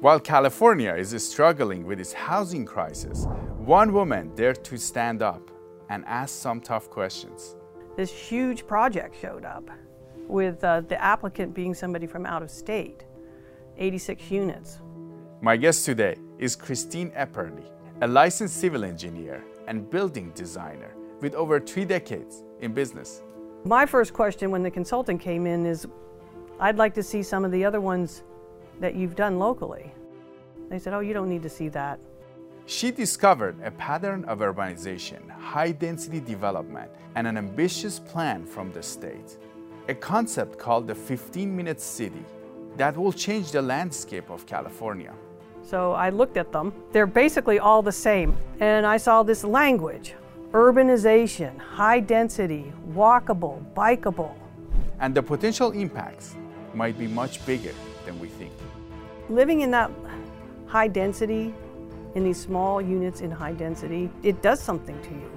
While California is struggling with its housing crisis, one woman dared to stand up and ask some tough questions. This huge project showed up with uh, the applicant being somebody from out of state, 86 units. My guest today is Christine Epperly, a licensed civil engineer and building designer with over three decades in business. My first question when the consultant came in is I'd like to see some of the other ones that you've done locally. They said, Oh, you don't need to see that. She discovered a pattern of urbanization, high density development, and an ambitious plan from the state. A concept called the 15 minute city that will change the landscape of California. So I looked at them. They're basically all the same. And I saw this language urbanization, high density, walkable, bikeable. And the potential impacts might be much bigger than we think. Living in that high density, in these small units in high density, it does something to you.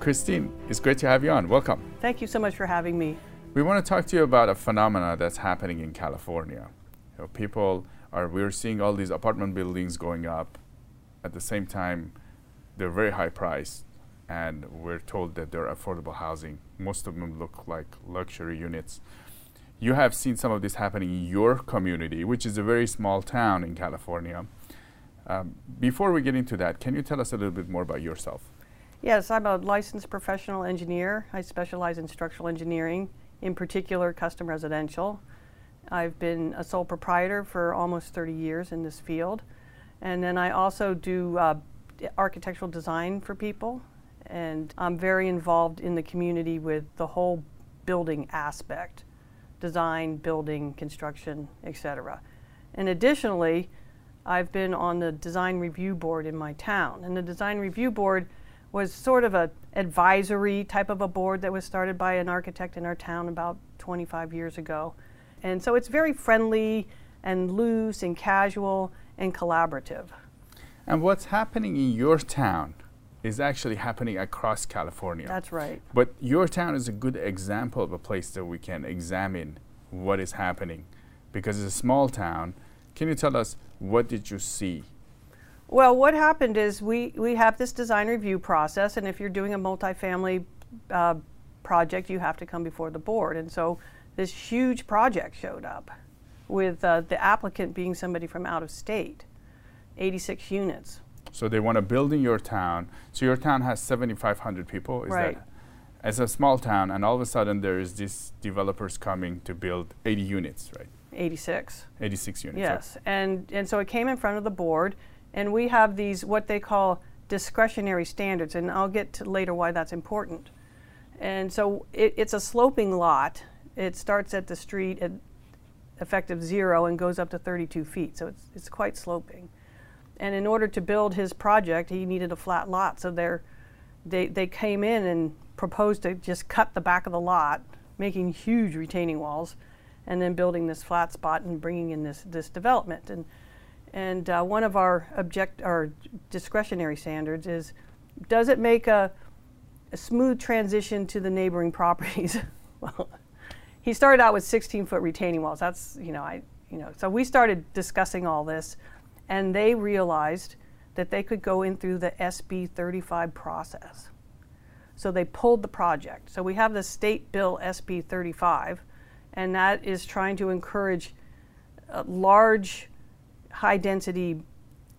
Christine, it's great to have you on. Welcome. Thank you so much for having me. We want to talk to you about a phenomena that's happening in California. You know, people are, we're seeing all these apartment buildings going up. At the same time, they're very high priced, and we're told that they're affordable housing. Most of them look like luxury units. You have seen some of this happening in your community, which is a very small town in California. Um, before we get into that, can you tell us a little bit more about yourself? Yes, I'm a licensed professional engineer. I specialize in structural engineering, in particular custom residential. I've been a sole proprietor for almost 30 years in this field. And then I also do uh, architectural design for people. And I'm very involved in the community with the whole building aspect design, building, construction, etc. And additionally, I've been on the design review board in my town. And the design review board was sort of a advisory type of a board that was started by an architect in our town about 25 years ago. And so it's very friendly and loose and casual and collaborative. And what's happening in your town is actually happening across California. That's right. But your town is a good example of a place that we can examine what is happening because it's a small town. Can you tell us what did you see? Well, what happened is we, we have this design review process, and if you're doing a multifamily uh, project, you have to come before the board. And so this huge project showed up with uh, the applicant being somebody from out of state, 86 units. So they want to build in your town. So your town has 7,500 people. Is right. that as a small town, and all of a sudden there is these developers coming to build 80 units, right? 86. 86 units. Yes, and and so it came in front of the board, and we have these what they call discretionary standards, and I'll get to later why that's important. And so it, it's a sloping lot. It starts at the street at effective zero and goes up to 32 feet, so it's it's quite sloping. And in order to build his project, he needed a flat lot. So they they came in and proposed to just cut the back of the lot, making huge retaining walls, and then building this flat spot and bringing in this this development. And and uh, one of our object our discretionary standards is, does it make a, a smooth transition to the neighboring properties? well, he started out with 16 foot retaining walls. That's you know I you know so we started discussing all this and they realized that they could go in through the SB 35 process. So they pulled the project. So we have the state bill SB 35, and that is trying to encourage uh, large, high density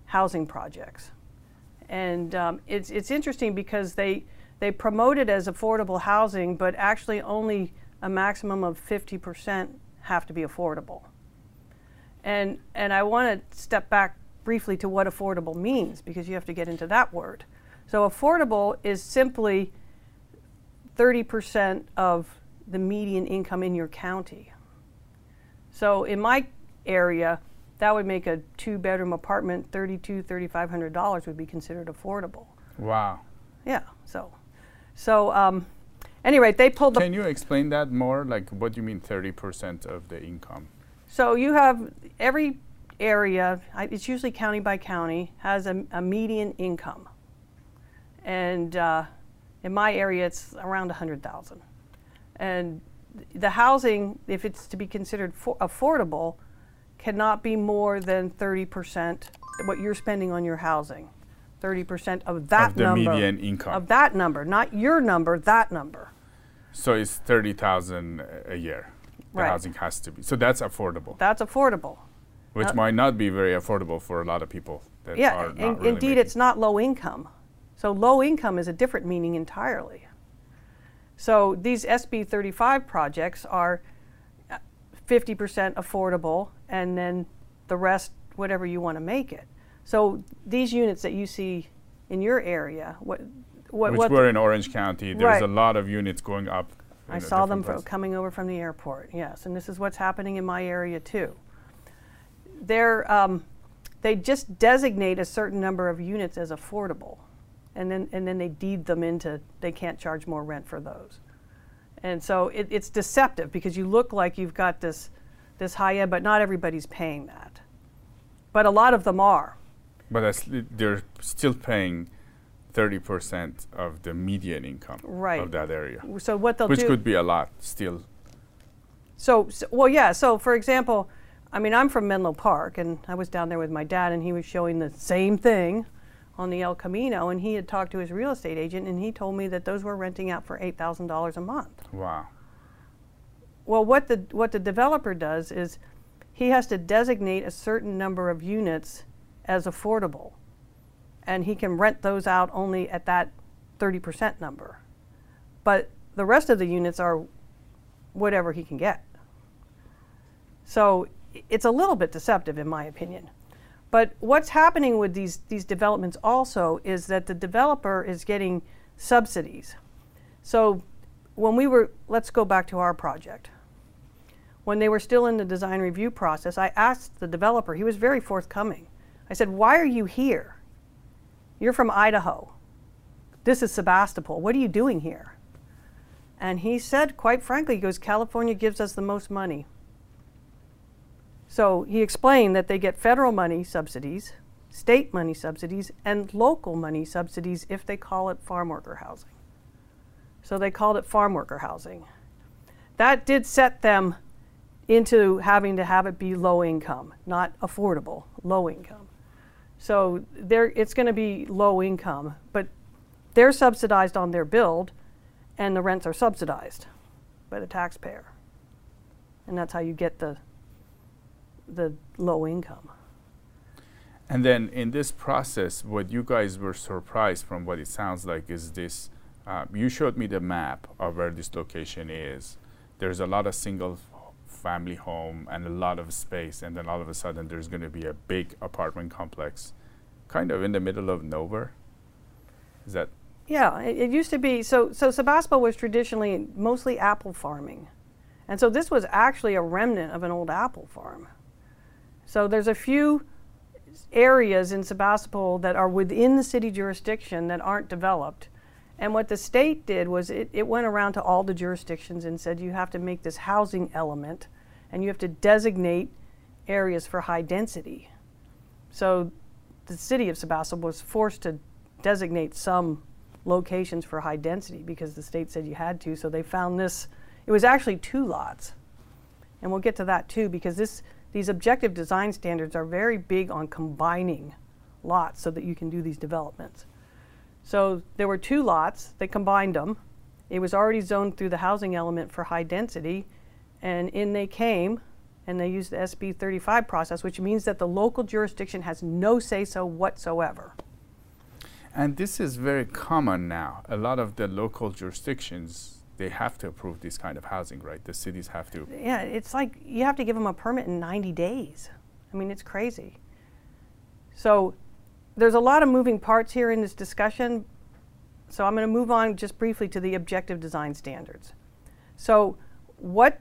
housing projects. And um, it's, it's interesting because they, they promote it as affordable housing, but actually only a maximum of 50% have to be affordable. And, and I want to step back briefly to what affordable means because you have to get into that word. So, affordable is simply 30% of the median income in your county. So, in my area, that would make a two bedroom apartment $3,200, $3,500 would be considered affordable. Wow. Yeah, so, so um, anyway, they pulled the. Can you explain that more? Like, what do you mean 30% of the income? So, you have every area, it's usually county by county, has a, a median income. And uh, in my area, it's around 100,000. And the housing, if it's to be considered for affordable, cannot be more than 30% what you're spending on your housing. 30% of that Of the number. median income. Of that number, not your number, that number. So it's thirty thousand a year. The Right. housing has to be. So that's affordable, That's affordable. Which Uh, might not be very affordable for a lot of people that Yeah, are not in, really indeed, it's not low income. So low income is a different meaning entirely. So these SB 35 projects are uh, 50% affordable, and then the rest, whatever you want to make it. So these units that you see in your area, what, what, which what we're in Orange County. There's Right. a lot of units going up. I saw them coming over from the airport, yes, and this is what's happening in my area too. They're, um, they just designate a certain number of units as affordable, and then, and then they deed them into, they can't charge more rent for those. And so it, it's deceptive because you look like you've got this, this high end, but not everybody's paying that. But a lot of them are. But that's, they're still paying thirty percent of the median income Right. of that area, So what they'll which do. could be a lot still. So, so, well, yeah. So, for example, I mean, I'm from Menlo Park, and I was down there with my dad, and he was showing the same thing on the El Camino, and he had talked to his real estate agent, and he told me that those were renting out for eight thousand dollars a month. Wow. Well, what the what the developer does is he has to designate a certain number of units as affordable, and he can rent those out only at that thirty percent number. But the rest of the units are whatever he can get. So it's a little bit deceptive, in my opinion. But what's happening with these, these developments also is that the developer is getting subsidies. So when we were, let's go back to our project. When they were still in the design review process, I asked the developer, he was very forthcoming. I said, Why are you here? You're from Idaho. This is Sebastopol. What are you doing here? And he said, quite frankly, he goes, California gives us the most money. So he explained that they get federal money subsidies, state money subsidies, and local money subsidies if they call it farm worker housing. So they called it farm worker housing. That did set them into having to have it be low income, not affordable, low income. So it's going to be low income, but they're subsidized on their build, and the rents are subsidized by the taxpayer. And that's how you get the the low income. And then in this process, what you guys were surprised from what it sounds like is this. Uh, you showed me the map of where this location is. There's a lot of single family home and a lot of space, and then all of a sudden there's going to be a big apartment complex, kind of in the middle of nowhere. Is that Yeah, it, it used to be so. So Sebastopol was traditionally mostly apple farming, and so this was actually a remnant of an old apple farm. So there's a few areas in Sebastopol that are within the city jurisdiction that aren't developed. And what the state did was it, it went around to all the jurisdictions and said you have to make this housing element and you have to designate areas for high density. So the city of Sebastopol was forced to designate some locations for high density because the state said you had to. So they found this, it was actually two lots. And we'll get to that too because this, these objective design standards are very big on combining lots so that you can do these developments. So there were two lots, they combined them. It was already zoned through the housing element for high density, and in they came, and they used the SB 35 process, which means that the local jurisdiction has no say so whatsoever. And this is very common now. A lot of the local jurisdictions they have to approve this kind of housing, right? The cities have to. Yeah, it's like you have to give them a permit in 90 days. I mean, it's crazy. So there's a lot of moving parts here in this discussion. So I'm going to move on just briefly to the objective design standards. So what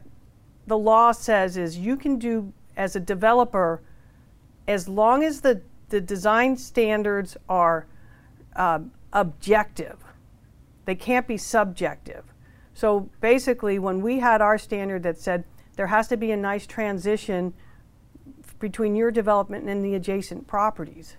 the law says is you can do as a developer as long as the, the design standards are uh, objective. They can't be subjective. So basically, when we had our standard that said there has to be a nice transition f- between your development and the adjacent properties,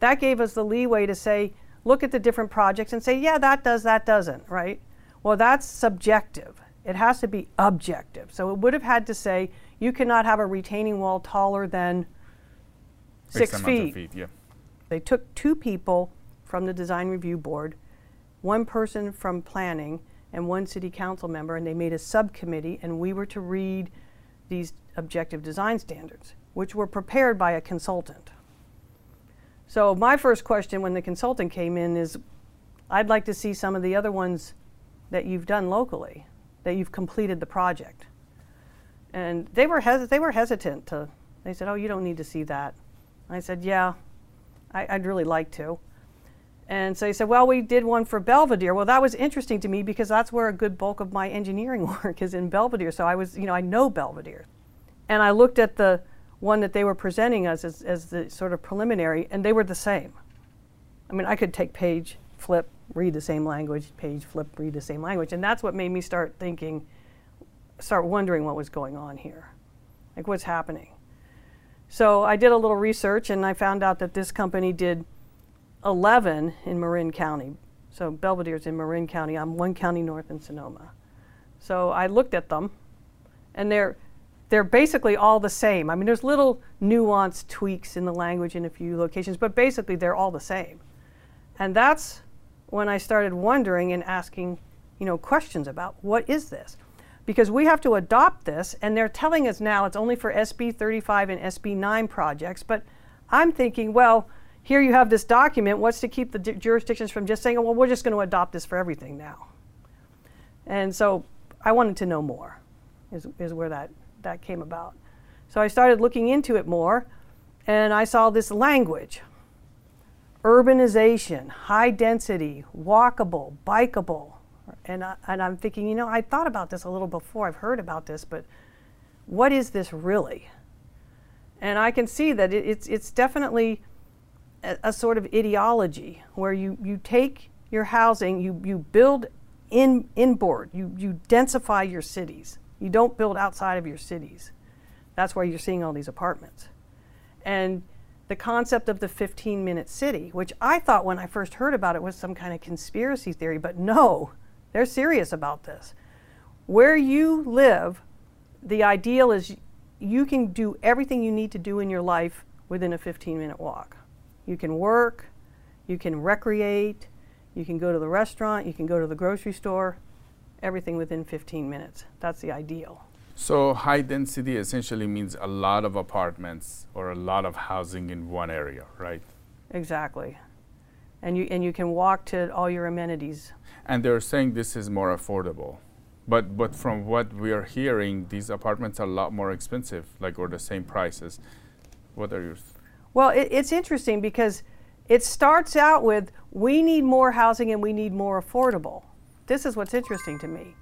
that gave us the leeway to say, look at the different projects and say, yeah, that does, that doesn't, right? Well, that's subjective. It has to be objective. So it would have had to say you cannot have a retaining wall taller than Fixed six feet. Feet. Yeah. They took two people from the design review board, one person from planning, and one city council member, and they made a subcommittee, and we were to read these objective design standards, which were prepared by a consultant. So my first question when the consultant came in is, I'd like to see some of the other ones that you've done locally, that you've completed the project. And they were hes- they were hesitant to. They said, "Oh, you don't need to see that." I said, "Yeah, I, I'd really like to." And so he said, Well, we did one for Belvedere. Well, that was interesting to me because that's where a good bulk of my engineering work is in Belvedere. So I was, you know, I know Belvedere. And I looked at the one that they were presenting us as, as the sort of preliminary, and they were the same. I mean, I could take page, flip, read the same language, page, flip, read the same language. And that's what made me start thinking, start wondering what was going on here. Like, what's happening? So I did a little research and I found out that this company did 11 in Marin County. So Belvedere's in Marin County. I'm one county north in Sonoma. So I looked at them, and they're they're basically all the same. I mean, there's little nuanced tweaks in the language in a few locations, but basically they're all the same. And that's when I started wondering and asking, you know, questions about what is this? Because we have to adopt this, and they're telling us now it's only for SB 35 and SB 9 projects. But I'm thinking, well, here you have this document. What's to keep the jurisdictions from just saying, well, we're just going to adopt this for everything now? And so I wanted to know more, is, is where that, that came about. So I started looking into it more, and I saw this language urbanization, high density, walkable, bikeable. And, I, and I'm thinking, you know, I thought about this a little before, I've heard about this, but what is this really? And I can see that it, it's, it's definitely a, a sort of ideology where you, you take your housing, you, you build in, inboard, you, you densify your cities. You don't build outside of your cities. That's why you're seeing all these apartments. And the concept of the 15 minute city, which I thought when I first heard about it was some kind of conspiracy theory, but no, they're serious about this. Where you live, the ideal is you can do everything you need to do in your life within a 15 minute walk. You can work, you can recreate, you can go to the restaurant, you can go to the grocery store, everything within 15 minutes. That's the ideal. So high density essentially means a lot of apartments or a lot of housing in one area, right? Exactly. And you, and you can walk to all your amenities. And they're saying this is more affordable. But, but from what we are hearing, these apartments are a lot more expensive, like, or the same prices. What are your Well, it, it's interesting because it starts out with we need more housing and we need more affordable. This is what's interesting to me.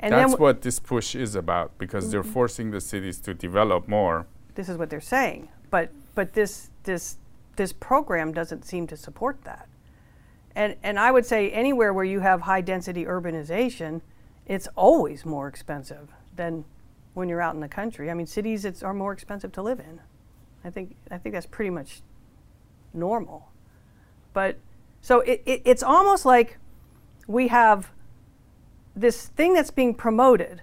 And That's what this push is about because they're mm-hmm. forcing the cities to develop more. this is what they're saying. But but this this this program doesn't seem to support that. And and I would say anywhere where you have high density urbanization, it's always more expensive than when you're out in the country. I mean, cities it's, are more expensive to live in. I think I think that's pretty much normal. But so it, it, it's almost like we have this thing that's being promoted,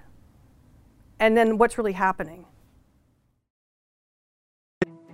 and then what's really happening.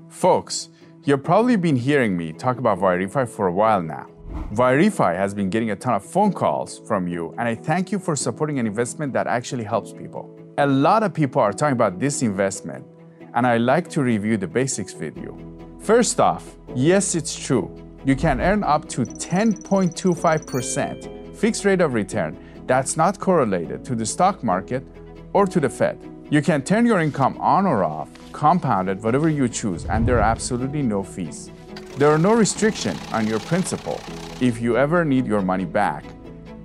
Folks, you've probably been hearing me talk about Yrefy for a while now. Yrefy has been getting a ton of phone calls from you, and I thank you for supporting an investment that actually helps people. A lot of people are talking about this investment, and I like to review the basics video. First off, yes, it's true. You can earn up to 10.25% fixed rate of return that's not correlated to the stock market or to the Fed. You can turn your income on or off, compounded whatever you choose, and there are absolutely no fees. There are no restrictions on your principal if you ever need your money back,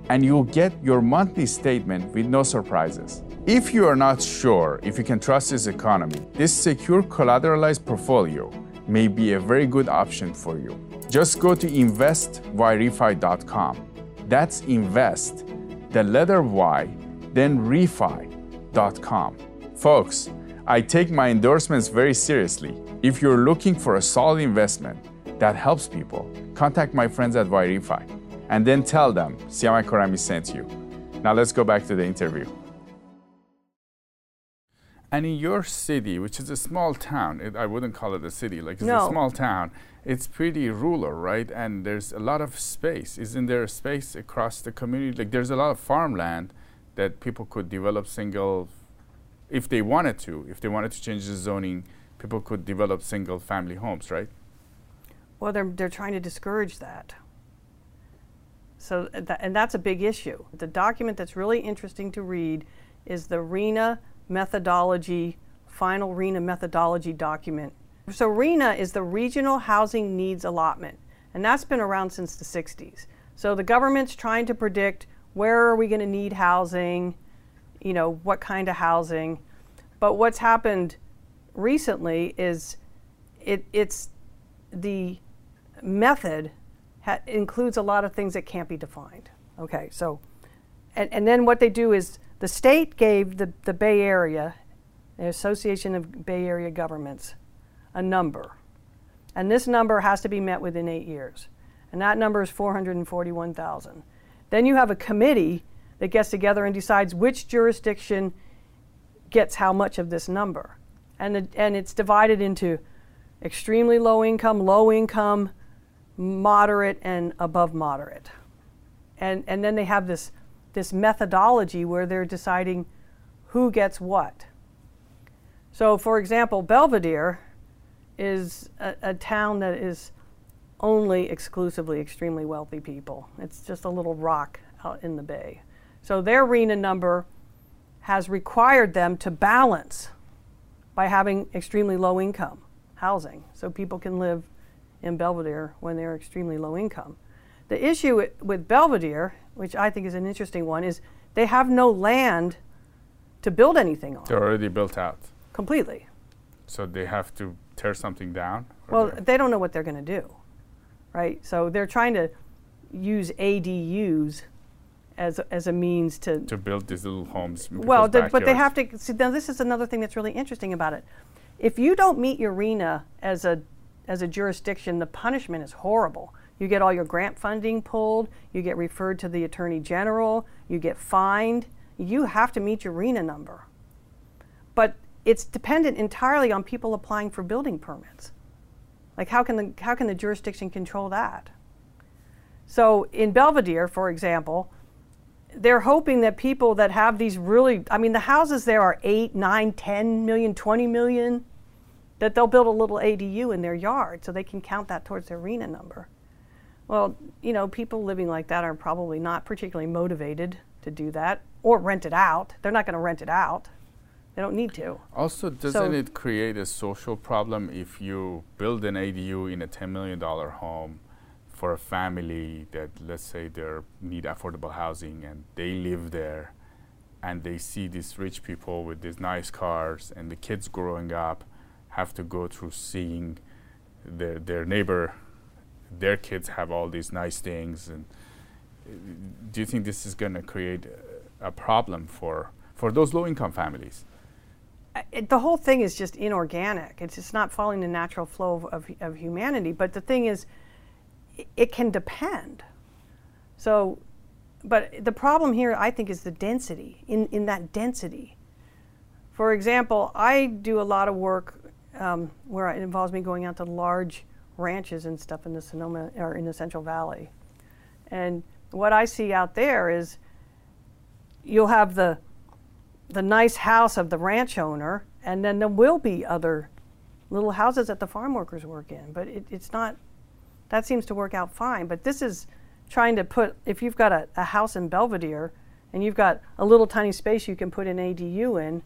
and you'll get your monthly statement with no surprises. If you are not sure if you can trust this economy, this secure collateralized portfolio may be a very good option for you. Just go to investyrefy.com. That's invest, the letter Y, then refi.com. Folks, I take my endorsements very seriously. If you're looking for a solid investment that helps people, contact my friends at Yrefy and then tell them Siyamak Khorrami sent you. Now let's go back to the interview. And in your city, which is a small town, it, I wouldn't call it a city, like it's No. a small town, it's pretty rural, right? And there's a lot of space. Isn't there space across the community? Like there's a lot of farmland that people could develop single, if they wanted to, if they wanted to change the zoning, people could develop single family homes, right? Well, they're, they're trying to discourage that. So, uh, tha- and that's a big issue. The document that's really interesting to read is the RHNA methodology, final RHNA methodology document. So, RHNA is the Regional Housing Needs Allotment, and that's been around since the 60s. So, the government's trying to predict where are we going to need housing, you know, what kind of housing. But what's happened recently is it, it's the method includes a lot of things that can't be defined. Okay, so, and, and then what they do is the state gave the, the Bay Area, the Association of Bay Area Governments, a number. And this number has to be met within eight years. And that number is 441,000. Then you have a committee that gets together and decides which jurisdiction gets how much of this number. And, the, and it's divided into extremely low income, low income, moderate, and above moderate. And, and then they have this, this methodology where they're deciding who gets what. So, for example, Belvedere is a, a town that is only exclusively extremely wealthy people. It's just a little rock out in the bay. So their RHNA number has required them to balance by having extremely low income housing so people can live in Belvedere when they're extremely low income. The issue with Belvedere, which I think is an interesting one, is they have no land to build anything on They're already built out. completely. So they have to tear something down? Well, they're- don't know what they're going to do, right? So they're trying to use ADUs as a, as a means to. to build these little homes. well, but they have to. See, now this is another thing that's really interesting about it. If you don't meet your RHNA as a as a jurisdiction, the punishment is horrible. You get all your grant funding pulled. You get referred to the attorney general. You get fined. You have to meet your RHNA number. But it's dependent entirely on people applying for building permits. Like how can the how can the jurisdiction control that? So in Belvedere, for example, they're hoping that people that have these really I mean the houses there are 8, 9, 10 million, 20 million that they'll build a little ADU in their yard so they can count that towards their RHNA number. Well, you know, people living like that are probably not particularly motivated to do that or rent it out. They're not going to rent it out. They don't need to. Also, doesn't So- it create a social problem if you build an ADU in a $10 million home for a family that, let's say, they need affordable housing and they live there and they see these rich people with these nice cars and the kids growing up have to go through seeing their, their neighbor, their kids have all these nice things. And do you think this is going to create a, problem for, for those low income families? It, the whole thing is just inorganic. It's just not following the natural flow of, of, of humanity. But the thing is, it can depend. So, but the problem here, I think, is the density, in, in that density. For example, I do a lot of work um, where it involves me going out to large ranches and stuff in the Sonoma or in the Central Valley. And what I see out there is you'll have the the nice house of the ranch owner, and then there will be other little houses that the farm workers work in. But it, it's not, that seems to work out fine. But this is trying to put, if you've got a, a house in Belvedere and you've got a little tiny space you can put an ADU in,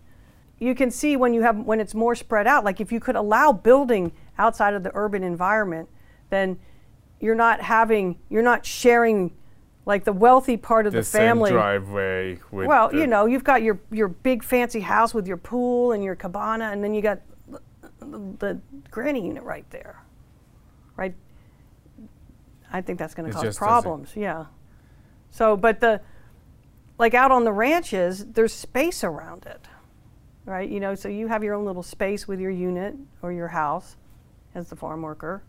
you can see when you have when it's more spread out like if you could allow building outside of the urban environment then you're not having you're not sharing like the wealthy part of the, the family same driveway with well, you know, you've got your your big fancy house with your pool and your cabana, and then you got the, the granny unit right there, right? I think that's going to cause doesn't- problems. Yeah. So, but the like out on the ranches, there's space around it, right? You know, so you have your own little space with your unit or your house as the farm worker.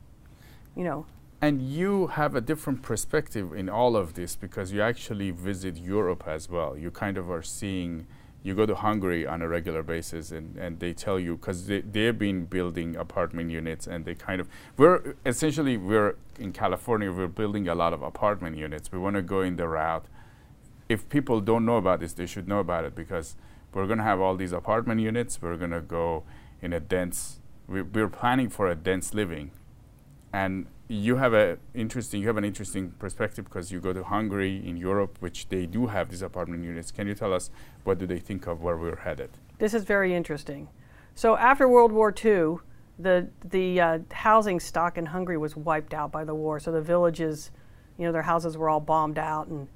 You know, And you have a different perspective in all of this because you actually visit Europe as well. You kind of are seeing you go to Hungary on a regular basis and, and they tell you because they, they've been building apartment units and they kind of we're essentially we're in California we're building a lot of apartment units we want to go in the route if people don't know about this they should know about it because we're going to have all these apartment units we're going to go in a dense we, we're planning for a dense living and you have a interesting you have an interesting perspective because you go to Hungary in Europe, which they do have these apartment units. Can you tell us what do they think of where we're headed? This is very interesting. So after World War II, the the uh, housing stock in Hungary was wiped out by the war. So the villages, you know, their houses were all bombed out, and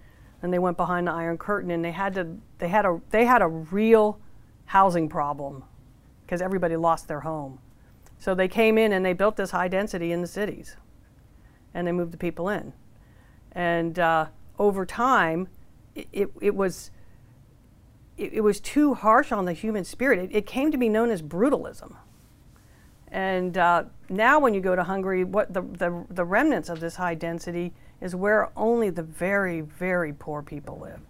and they went behind the Iron Curtain, and they had to they had a they had a real housing problem because everybody lost their home. So they came in and they built this high density in the cities and they moved the people in. And uh, over time, it, it, it was it, it, was too harsh on the human spirit. It, came to be known as brutalism. And uh, now, when you go to Hungary, what the, the, the remnants of this high density is where only the very, very poor people live.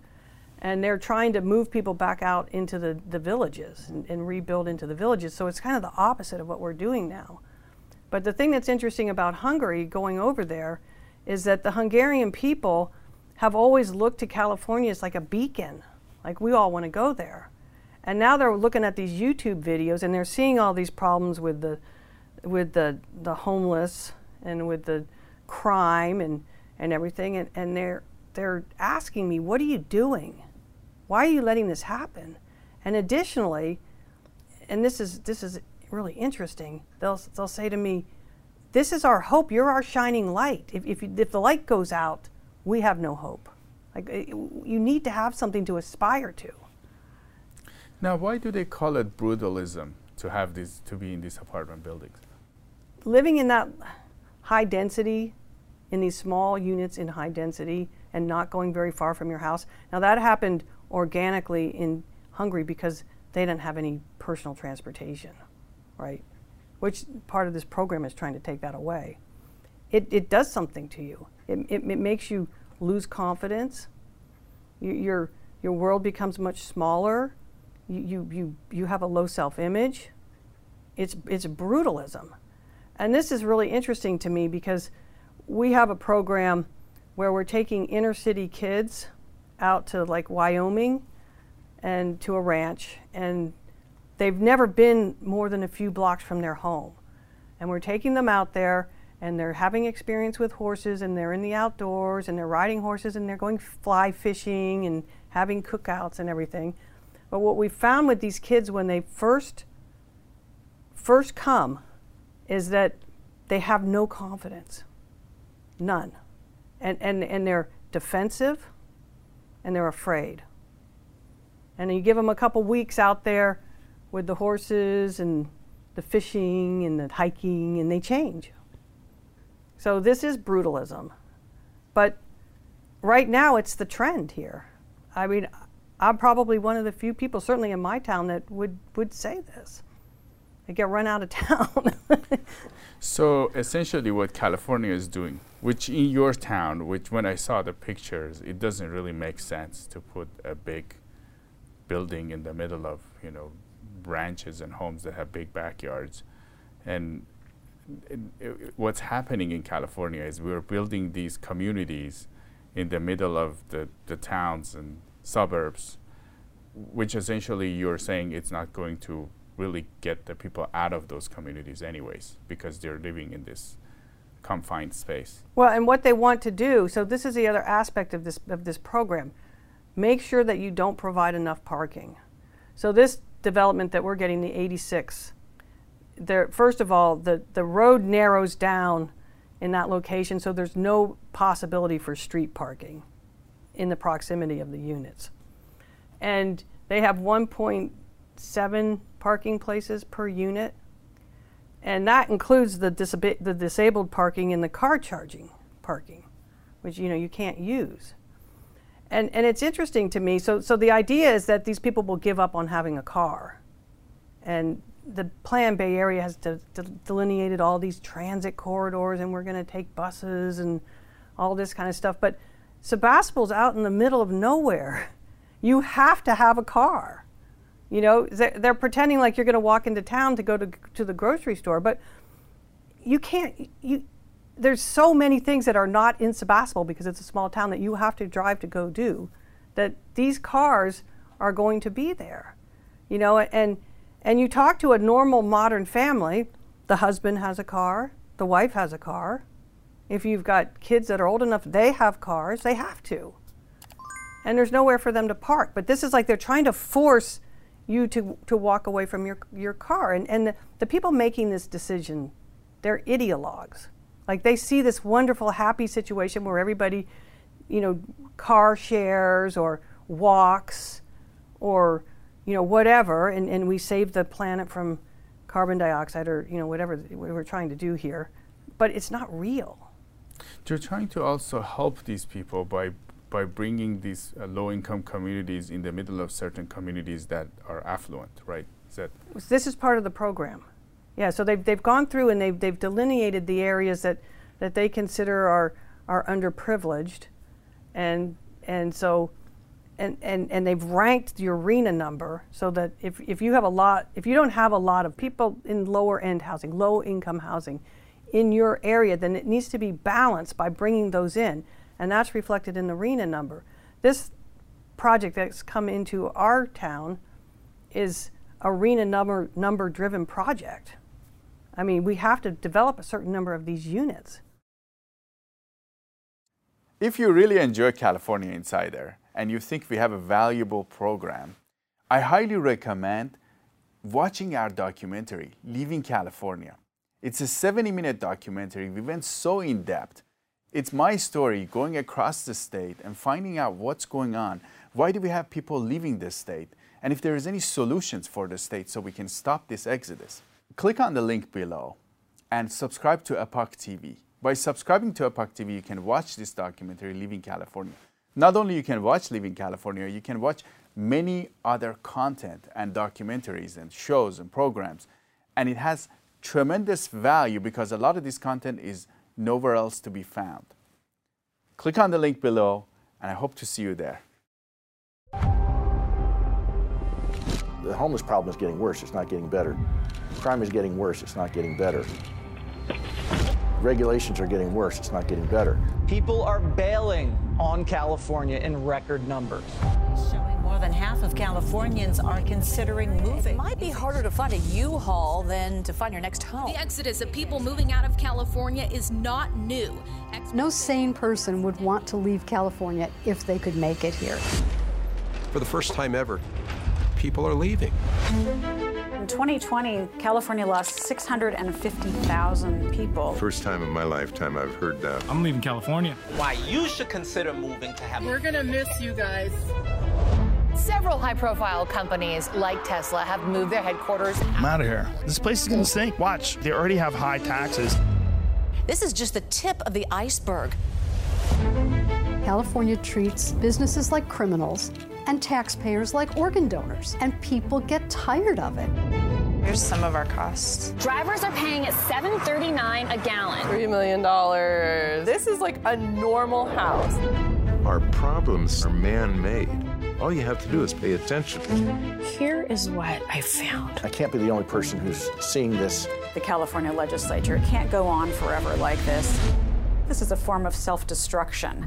And they're trying to move people back out into the, the villages and, and rebuild into the villages. So it's kind of the opposite of what we're doing now. But the thing that's interesting about Hungary going over there is that the Hungarian people have always looked to California as like a beacon, like we all want to go there. And now they're looking at these YouTube videos and they're seeing all these problems with the with the the homeless and with the crime and and everything and, and they're they're asking me, What are you doing? Why are you letting this happen? And additionally, and this is this is really interesting. They'll, they'll say to me, This is our hope. You're our shining light. If, if, you, if the light goes out, we have no hope. Like, eh, you need to have something to aspire to. Now, why do they call it brutalism to have these to be in these apartment buildings? Living in that high density, in these small units in high density, and not going very far from your house. Now that happened organically in Hungary because they didn't have any personal transportation right? Which part of this program is trying to take that away? It, it does something to you. It, it, it makes you lose confidence. You, your, your world becomes much smaller. You, you, you, you have a low self image. It's, it's brutalism. And this is really interesting to me because we have a program where we're taking inner city kids out to like Wyoming and to a ranch and they've never been more than a few blocks from their home. And we're taking them out there and they're having experience with horses and they're in the outdoors and they're riding horses and they're going fly fishing and having cookouts and everything. But what we found with these kids when they first first come is that they have no confidence. None. And and, and they're defensive and they're afraid. And you give them a couple weeks out there with the horses and the fishing and the hiking, and they change. So this is brutalism. But right now, it's the trend here. I mean, I'm probably one of the few people, certainly in my town, that would, would say this. They get run out of town. So essentially, what California is doing, which in your town, which when I saw the pictures, it doesn't really make sense to put a big building in the middle of, you know, ranches and homes that have big backyards. And it, it, uh, what's happening in California is we're building these communities in the middle of the, the towns and suburbs, which essentially you're saying it's not going to really get the people out of those communities anyways because they're living in this confined space. Well, and what they want to do, so this is the other aspect of this of this program. Make sure that you don't provide enough parking. So this development that we're getting, the 86, there, first of all, the, the road narrows down in that location, so there's no possibility for street parking in the proximity of the units. And they have 1.7 parking places per unit, and that includes the, disab- the disabled parking and the car charging parking, which you know you can't use. And, and it's interesting to me. So, so the idea is that these people will give up on having a car. And the Plan Bay Area has de- de- delineated all these transit corridors, and we're going to take buses and all this kind of stuff. But Sebastopol's out in the middle of nowhere. You have to have a car. You know, they're, they're pretending like you're going to walk into town to go to, to the grocery store, but you can't. You there's so many things that are not in Sebastopol because it's a small town that you have to drive to go do. That these cars are going to be there, you know, and and you talk to a normal modern family, the husband has a car, the wife has a car. If you've got kids that are old enough, they have cars, they have to. And there's nowhere for them to park. But this is like they're trying to force you to, to walk away from your, your car. And, and the, the people making this decision, they're ideologues. Like they see this wonderful, happy situation where everybody, you know, car shares or walks or, you know, whatever, and, and we save the planet from carbon dioxide or, you know, whatever we're trying to do here. But it's not real. You're trying to also help these people by by bringing these uh, low-income communities in the middle of certain communities that are affluent, right? Is that this is part of the program. Yeah, so they've, they've gone through and they've, they've delineated the areas that, that they consider are, are underprivileged. And, and so, and, and, and they've ranked the RHNA number so that if, if you have a lot, if you don't have a lot of people in lower end housing, low income housing in your area, then it needs to be balanced by bringing those in and that's reflected in the RHNA number. This project that's come into our town is a RHNA number, number driven project. I mean, we have to develop a certain number of these units. If you really enjoy California Insider and you think we have a valuable program, I highly recommend watching our documentary, Leaving California. It's a 70 minute documentary. We went so in depth it's my story going across the state and finding out what's going on. Why do we have people leaving this state? And if there is any solutions for the state so we can stop this exodus. Click on the link below and subscribe to Epoch TV. By subscribing to Epoch TV, you can watch this documentary, Leaving California. Not only you can watch Leaving California, you can watch many other content and documentaries and shows and programs. And it has tremendous value because a lot of this content is nowhere else to be found. Click on the link below, and I hope to see you there. The homeless problem is getting worse, it's not getting better. Crime is getting worse, it's not getting better. Regulations are getting worse, it's not getting better. People are bailing on California in record numbers more than half of Californians are considering moving. It might be harder to find a U-Haul than to find your next home. The exodus of people moving out of California is not new. Ex no sane person would want to leave California if they could make it here. For the first time ever, people are leaving. In 2020, California lost 650,000 people. First time in my lifetime I've heard that. I'm leaving California. Why you should consider moving to have. We're gonna miss you guys. Several high-profile companies like Tesla have moved their headquarters. I'm out of here. This place is going to sink. Watch, they already have high taxes. This is just the tip of the iceberg. California treats businesses like criminals and taxpayers like organ donors, and people get tired of it. Here's some of our costs. Drivers are paying at $7.39 a gallon. $3 million. This is like a normal house. Our problems are man-made. All you have to do is pay attention. Here is what I found. I can't be the only person who's seeing this. The California legislature can't go on forever like this. This is a form of self-destruction.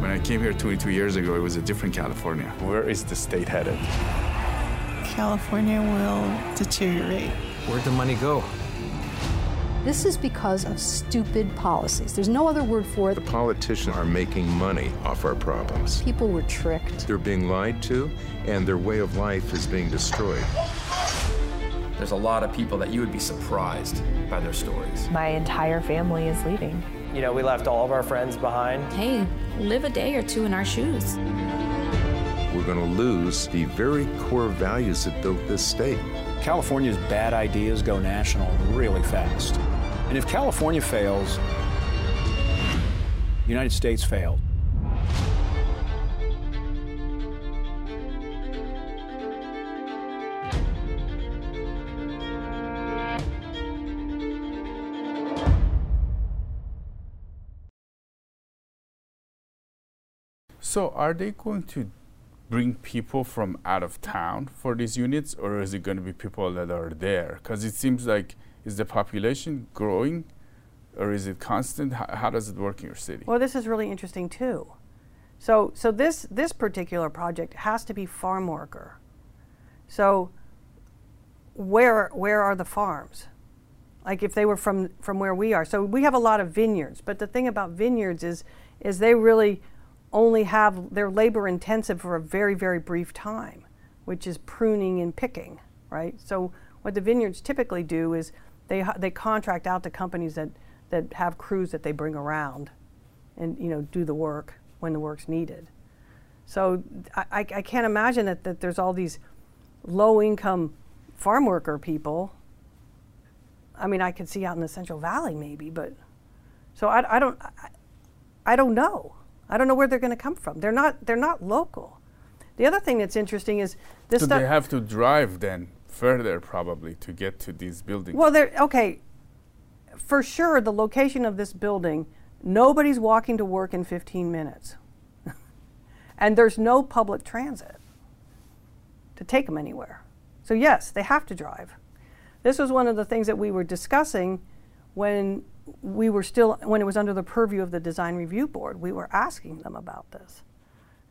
When I came here 22 years ago, it was a different California. Where is the state headed? California will deteriorate. Where'd the money go? This is because of stupid policies. There's no other word for it. The politicians are making money off our problems. People were tricked. They're being lied to, and their way of life is being destroyed. There's a lot of people that you would be surprised by their stories. My entire family is leaving. You know, we left all of our friends behind. Hey, live a day or two in our shoes. We're going to lose the very core values that built this state. California's bad ideas go national really fast. And if California fails, the United States failed. So are they going to bring people from out of town for these units, or is it going to be people that are there? Because it seems like is the population growing, or is it constant? How, how does it work in your city? Well, this is really interesting too. So, so this this particular project has to be farm worker. So, where where are the farms? Like if they were from from where we are. So we have a lot of vineyards, but the thing about vineyards is is they really only have they're labor intensive for a very very brief time, which is pruning and picking, right? So what the vineyards typically do is they they contract out to companies that that have crews that they bring around, and you know do the work when the work's needed. So I, I can't imagine that, that there's all these low income farm worker people. I mean, I could see out in the Central Valley maybe, but so I, I don't I, I don't know. I don't know where they're going to come from. They're not. They're not local. The other thing that's interesting is this. So they have to drive then further probably to get to these buildings. Well, they're okay. For sure, the location of this building, nobody's walking to work in 15 minutes, and there's no public transit to take them anywhere. So yes, they have to drive. This was one of the things that we were discussing when we were still, when it was under the purview of the design review board, we were asking them about this.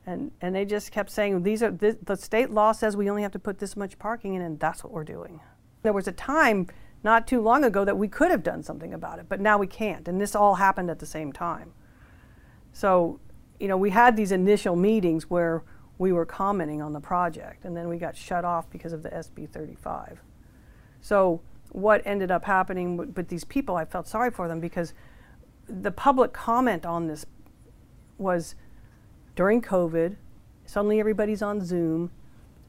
And, and they just kept saying, these are, th the state law says we only have to put this much parking in, and that's what we're doing. There was a time not too long ago that we could have done something about it, but now we can't. And this all happened at the same time. So, you know, we had these initial meetings where we were commenting on the project, and then we got shut off because of the SB 35. So, what ended up happening with, with these people, I felt sorry for them because the public comment on this was during COVID, suddenly everybody's on Zoom.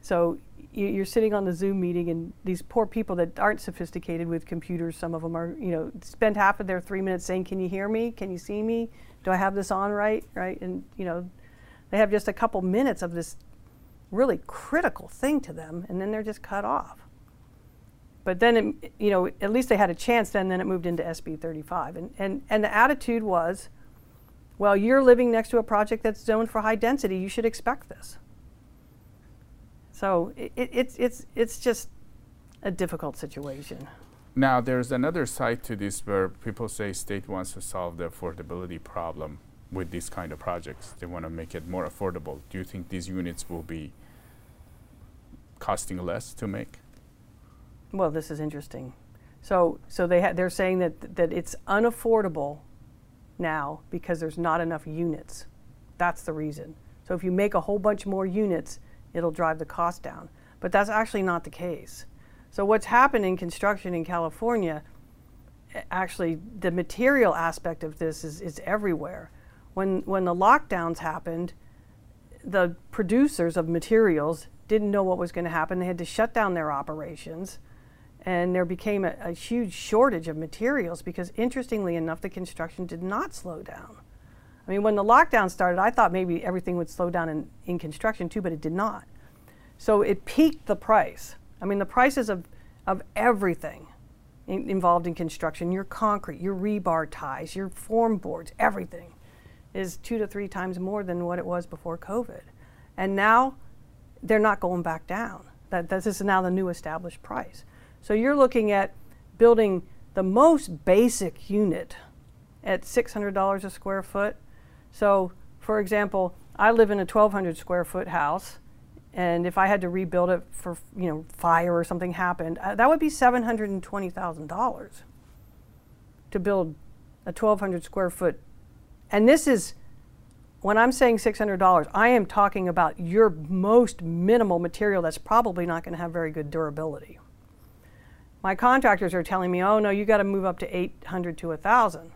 So you, are sitting on the Zoom meeting, and these poor people that aren't sophisticated with computers, some of them are, you know, spend half of their three minutes saying, "Can you hear me? Can you see me? Do I have this on right? Right?" And you know, they have just a couple minutes of this really critical thing to them, and then they're just cut off. But then, it, you know, at least they had a chance then, then it moved into SB 35. And, and, and the attitude was, well, you're living next to a project that's zoned for high density. You should expect this. So it, it, it's, it's, it's just a difficult situation. Now, there's another side to this where people say state wants to solve the affordability problem with these kind of projects. They want to make it more affordable. Do you think these units will be costing less to make? Well, this is interesting. So, so they ha- they're saying that that it's unaffordable now because there's not enough units. That's the reason. So if you make a whole bunch more units, it'll drive the cost down. But that's actually not the case. So what's happened in construction in California, actually the material aspect of this is, is everywhere. When when the lockdowns happened, the producers of materials didn't know what was going to happen. They had to shut down their operations and there became a, a, huge shortage of materials because interestingly enough the construction did not slow down. I mean when the lockdown started i thought maybe everything would slow down in, in construction too but it did not. So it peaked the price. I mean the prices of, of everything in, involved in construction your concrete your rebar ties your form boards everything is two to three times more than what it was before covid. And now they're not going back down. That this is now the new established price so you're looking at building the most basic unit at $600 a square foot. So, for example, I live in a 1,200 square foot house, and if I had to rebuild it for you know fire or something happened, uh, that would be $720,000 to build a 1,200 square foot. And this is when I'm saying $600, I am talking about your most minimal material that's probably not going to have very good durability my contractors are telling me, oh no, you got to move up to 800 to 1,000.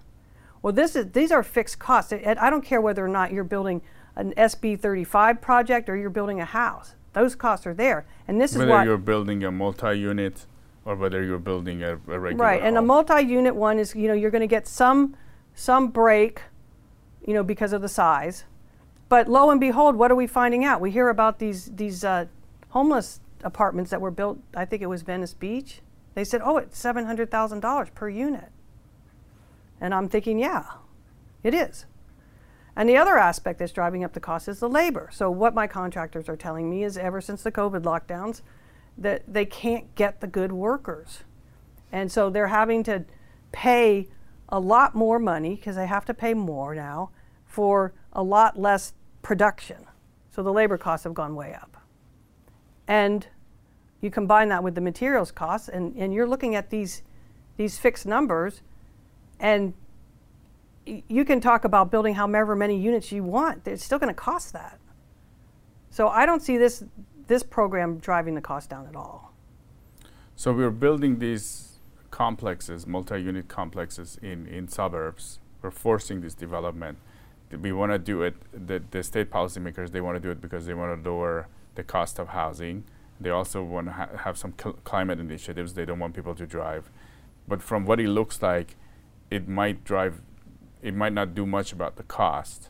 Well, this is, these are fixed costs. I don't care whether or not you're building an SB 35 project or you're building a house. Those costs are there. And this whether is whether you're building a multi unit or whether you're building a, a regular Right. And home. a multi unit one is, you know, you're going to get some, some break, you know, because of the size. But lo and behold, what are we finding out? We hear about these, these uh, homeless apartments that were built, I think it was Venice Beach they said, oh, it's $700,000 per unit. And I'm thinking, yeah, it is. And the other aspect that's driving up the cost is the labor. So what my contractors are telling me is ever since the COVID lockdowns, that they can't get the good workers. And so they're having to pay a lot more money because they have to pay more now for a lot less production. So the labor costs have gone way up. And you combine that with the materials costs and, and you're looking at these these fixed numbers and you can talk about building however many units you want. It's still going to cost that. So I don't see this this program driving the cost down at all. So we're building these complexes, multi-unit complexes in, in suburbs. We're forcing this development. We want to do it. The, the state policymakers they want to do it because they want to lower the cost of housing. They also want to ha have some cl climate initiatives. They don't want people to drive. But from what it looks like, it might drive it might not do much about the cost,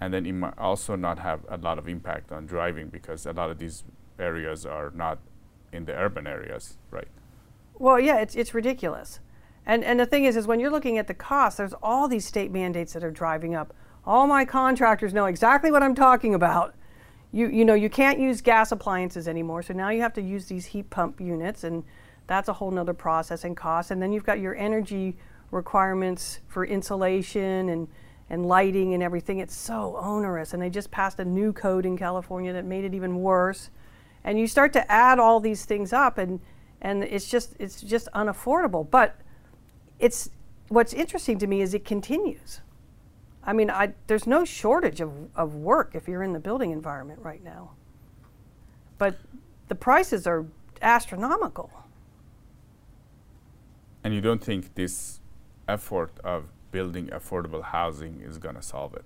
and then it might also not have a lot of impact on driving because a lot of these areas are not in the urban areas, right? Well, yeah, it's it's ridiculous, and and the thing is, is when you're looking at the cost, there's all these state mandates that are driving up. All my contractors know exactly what I'm talking about. You you know you can't use gas appliances anymore, so now you have to use these heat pump units, and that's a whole nother process and cost. And then you've got your energy requirements for insulation and, and lighting and everything. It's so onerous. And they just passed a new code in California that made it even worse. And you start to add all these things up and, and it's just it's just unaffordable. But it's what's interesting to me is it continues. I mean, I, there's no shortage of, of work if you're in the building environment right now. But the prices are astronomical. And you don't think this effort of building affordable housing is going to solve it?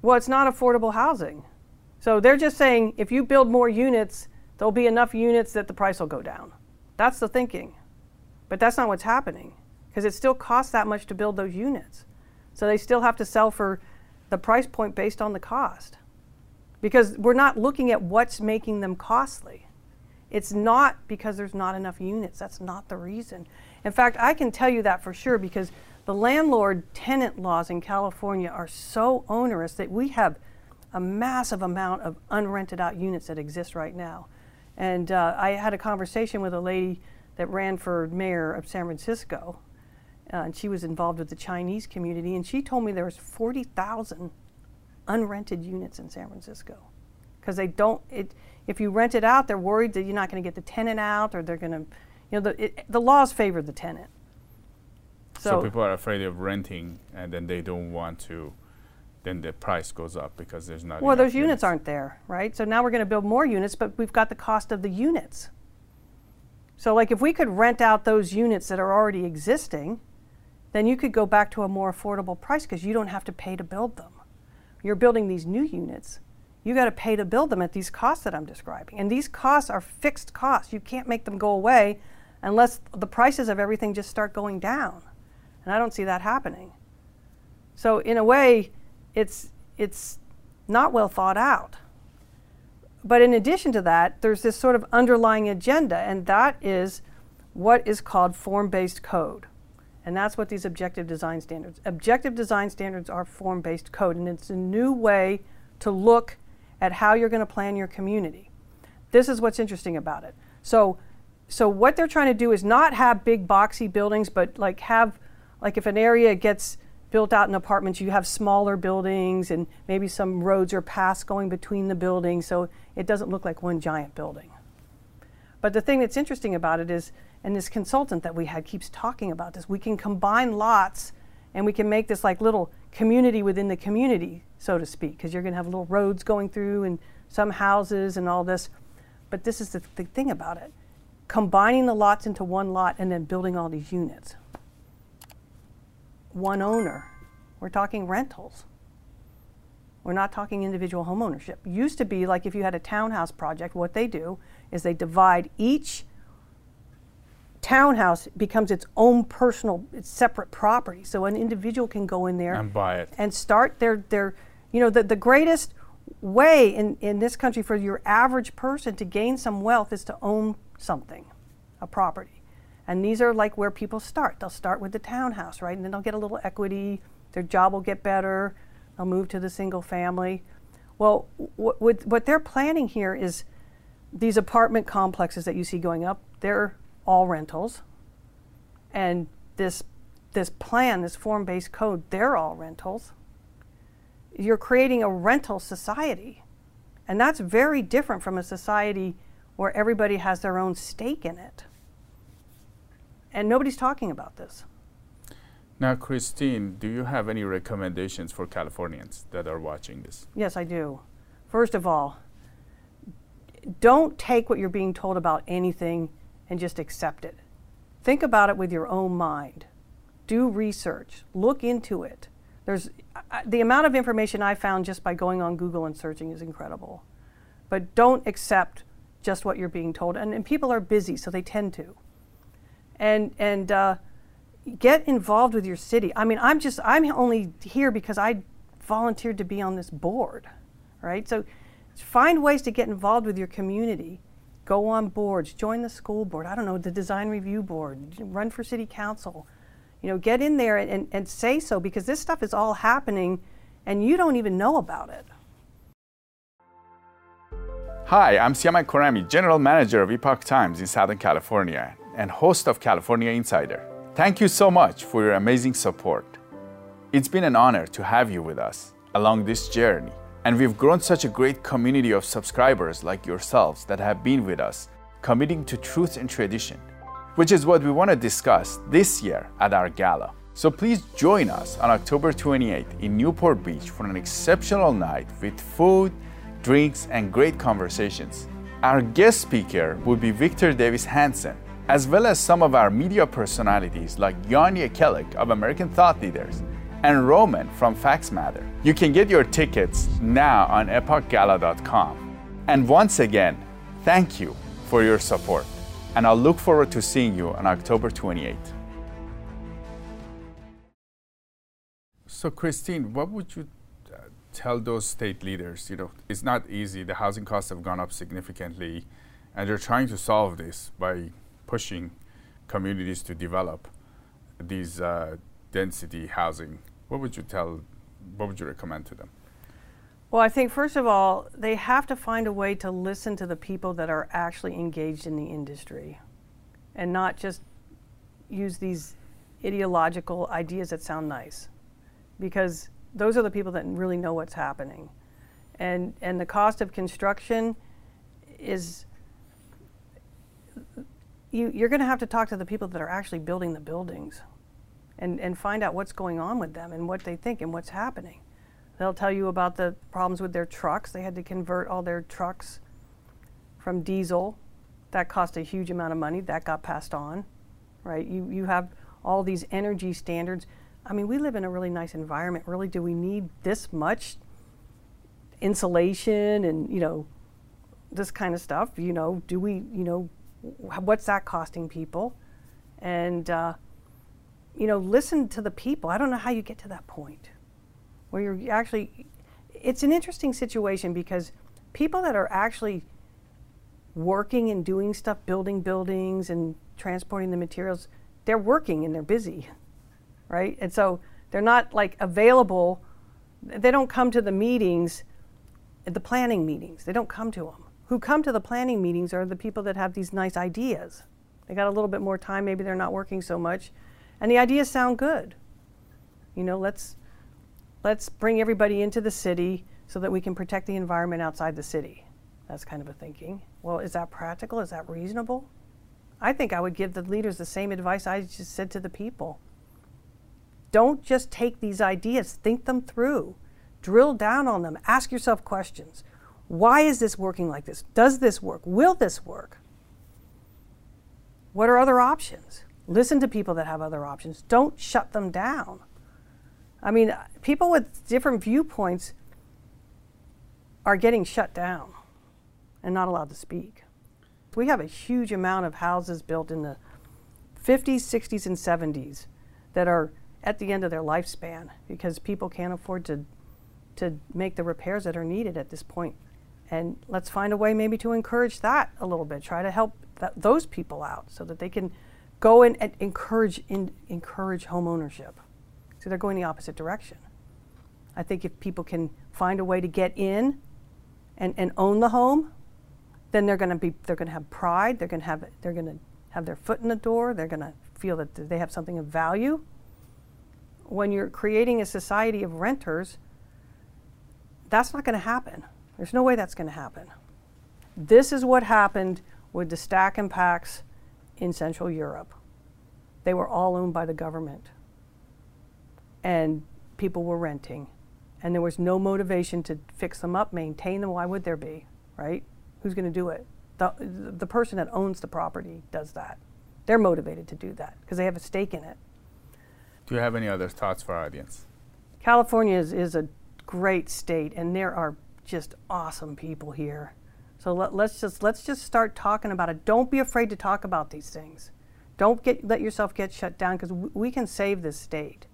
Well, it's not affordable housing. So they're just saying if you build more units, there'll be enough units that the price will go down. That's the thinking. But that's not what's happening because it still costs that much to build those units. So they still have to sell for the price point based on the cost because we're not looking at what's making them costly. It's not because there's not enough units. That's not the reason. In fact, I can tell you that for sure because the landlord tenant laws in California are so onerous that we have a massive amount of unrented out units that exist right now. And uh, I had a conversation with a lady that ran for mayor of San Francisco, uh, and she was involved with the Chinese community, and she told me there was 40,000 unrented units in San Francisco because they don't. It, if you rent it out, they're worried that you're not going to get the tenant out, or they're going to you know, the, it, the laws favor the tenant. So, so, people are afraid of renting, and then they don't want to. Then the price goes up because there's not. Well, those units. units aren't there, right? So now we're going to build more units, but we've got the cost of the units. So, like, if we could rent out those units that are already existing, then you could go back to a more affordable price because you don't have to pay to build them. You're building these new units. You got to pay to build them at these costs that I'm describing. And these costs are fixed costs. You can't make them go away unless the prices of everything just start going down. And I don't see that happening. So in a way, it's it's not well thought out. But in addition to that, there's this sort of underlying agenda, and that is what is called form-based code. And that's what these objective design standards. Objective design standards are form-based code, and it's a new way to look at how you're going to plan your community. This is what's interesting about it. So so what they're trying to do is not have big boxy buildings, but like have, like if an area gets built out in apartments, you have smaller buildings and maybe some roads or paths going between the buildings so it doesn't look like one giant building. But the thing that's interesting about it is, and this consultant that we had keeps talking about this, we can combine lots and we can make this like little community within the community, so to speak, because you're going to have little roads going through and some houses and all this. But this is the, the thing about it combining the lots into one lot and then building all these units. One owner. We're talking rentals. We're not talking individual homeownership. Used to be like if you had a townhouse project, what they do is they divide each townhouse becomes its own personal, its separate property. So an individual can go in there and buy it and start their their you know the, the greatest way in, in this country for your average person to gain some wealth is to own something, a property. And these are like where people start. They'll start with the townhouse, right? And then they'll get a little equity their job will get better, they'll move to the single family. Well, what, what they're planning here is these apartment complexes that you see going up, they're all rentals. And this, this plan, this form based code, they're all rentals. You're creating a rental society. And that's very different from a society where everybody has their own stake in it. And nobody's talking about this. Now, Christine, do you have any recommendations for Californians that are watching this? Yes, I do. First of all, don't take what you're being told about anything and just accept it. Think about it with your own mind. Do research, look into it. There's the amount of information I found just by going on Google and searching is incredible. But don't accept just what you're being told. And, and people are busy, so they tend to. And, and uh, get involved with your city. I mean, I'm just, I'm only here because I volunteered to be on this board, right? So find ways to get involved with your community. Go on boards, join the school board, I don't know, the design review board, run for city council. You know, get in there and, and, say so because this stuff is all happening and you don't even know about it. Hi, I'm Siyamak Khorrami, General Manager of Epoch Times in Southern California and host of California Insider. Thank you so much for your amazing support. It's been an honor to have you with us along this journey, and we've grown such a great community of subscribers like yourselves that have been with us, committing to truth and tradition, which is what we want to discuss this year at our gala. So please join us on October 28th in Newport Beach for an exceptional night with food, drinks, and great conversations. Our guest speaker will be Victor Davis Hanson, as well as some of our media personalities like Jan Jekielek of American Thought Leaders and Roman from Facts Matter. You can get your tickets now on epochgala.com. And once again, thank you for your support, and I'll look forward to seeing you on October 28th. So, Christine, what would you uh, tell those state leaders? You know, it's not easy. The housing costs have gone up significantly, and they're trying to solve this by pushing communities to develop these uh, density housing, what would you tell, what would you recommend to them? Well, I think first of all, they have to find a way to listen to the people that are actually engaged in the industry and not just use these ideological ideas that sound nice because those are the people that really know what's happening. And, and the cost of construction is you, you're going to have to talk to the people that are actually building the buildings and, and find out what's going on with them and what they think and what's happening. They'll tell you about the problems with their trucks. They had to convert all their trucks from diesel. That cost a huge amount of money. That got passed on, right? You, you have all these energy standards. I mean, we live in a really nice environment. Really, do we need this much insulation and, you know, this kind of stuff? You know, do we, you know, what's that costing people? And, uh, you know, listen to the people. I don't know how you get to that point where you're actually, it's an interesting situation because people that are actually working and doing stuff, building buildings and transporting the materials, they're working and they're busy, right? And so they're not like available. They don't come to the meetings, the planning meetings. They don't come to them who come to the planning meetings are the people that have these nice ideas. They got a little bit more time, maybe they're not working so much, and the ideas sound good. You know, let's let's bring everybody into the city so that we can protect the environment outside the city. That's kind of a thinking. Well, is that practical? Is that reasonable? I think I would give the leaders the same advice I just said to the people. Don't just take these ideas, think them through, drill down on them, ask yourself questions. Why is this working like this? Does this work? Will this work? What are other options? Listen to people that have other options. Don't shut them down. I mean, people with different viewpoints are getting shut down and not allowed to speak. We have a huge amount of houses built in the 50s, 60s, and 70s that are at the end of their lifespan because people can't afford to, to make the repairs that are needed at this point and let's find a way maybe to encourage that a little bit. Try to help those people out so that they can go in and encourage in, encourage home ownership. So they're going the opposite direction. I think if people can find a way to get in and, and own the home, then they're going to be they're going to have pride. They're going to have they're going to have their foot in the door. They're going to feel that they have something of value. When you're creating a society of renters, that's not going to happen. There's no way that's going to happen. This is what happened with the stack and packs in Central Europe. They were all owned by the government. And people were renting. And there was no motivation to fix them up, maintain them. Why would there be, right? Who's going to do it? The, the person that owns the property does that. They're motivated to do that because they have a stake in it. Do you have any other thoughts for our audience? California is, is a great state, and there are just awesome people here. So let, us just let's just start talking about it. Don't be afraid to talk about these things. Don't get let yourself get shut down because we can save this state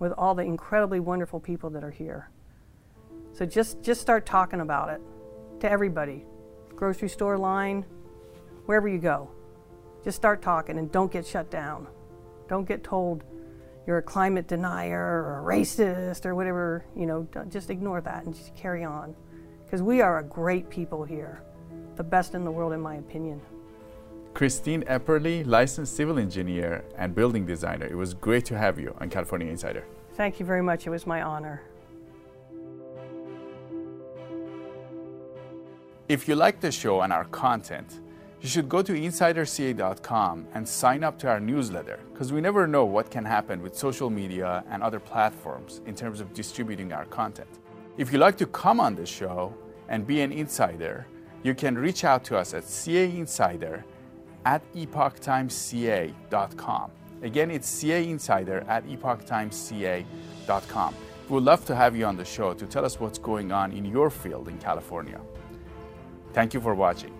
with all the incredibly wonderful people that are here. So just just start talking about it to everybody, grocery store line, wherever you go. Just start talking and don't get shut down. Don't get told you're a climate denier or a racist or whatever, you know, just ignore that and just carry on. Because we are a great people here, the best in the world, in my opinion. Christine Epperly, licensed civil engineer and building designer. It was great to have you on California Insider. Thank you very much. It was my honor. If you like the show and our content, you should go to insiderca.com and sign up to our newsletter because we never know what can happen with social media and other platforms in terms of distributing our content. If you'd like to come on the show and be an insider, you can reach out to us at cainsider at epochtimesca.com. Again, it's cainsider at epochtimesca.com. We'd love to have you on the show to tell us what's going on in your field in California. Thank you for watching.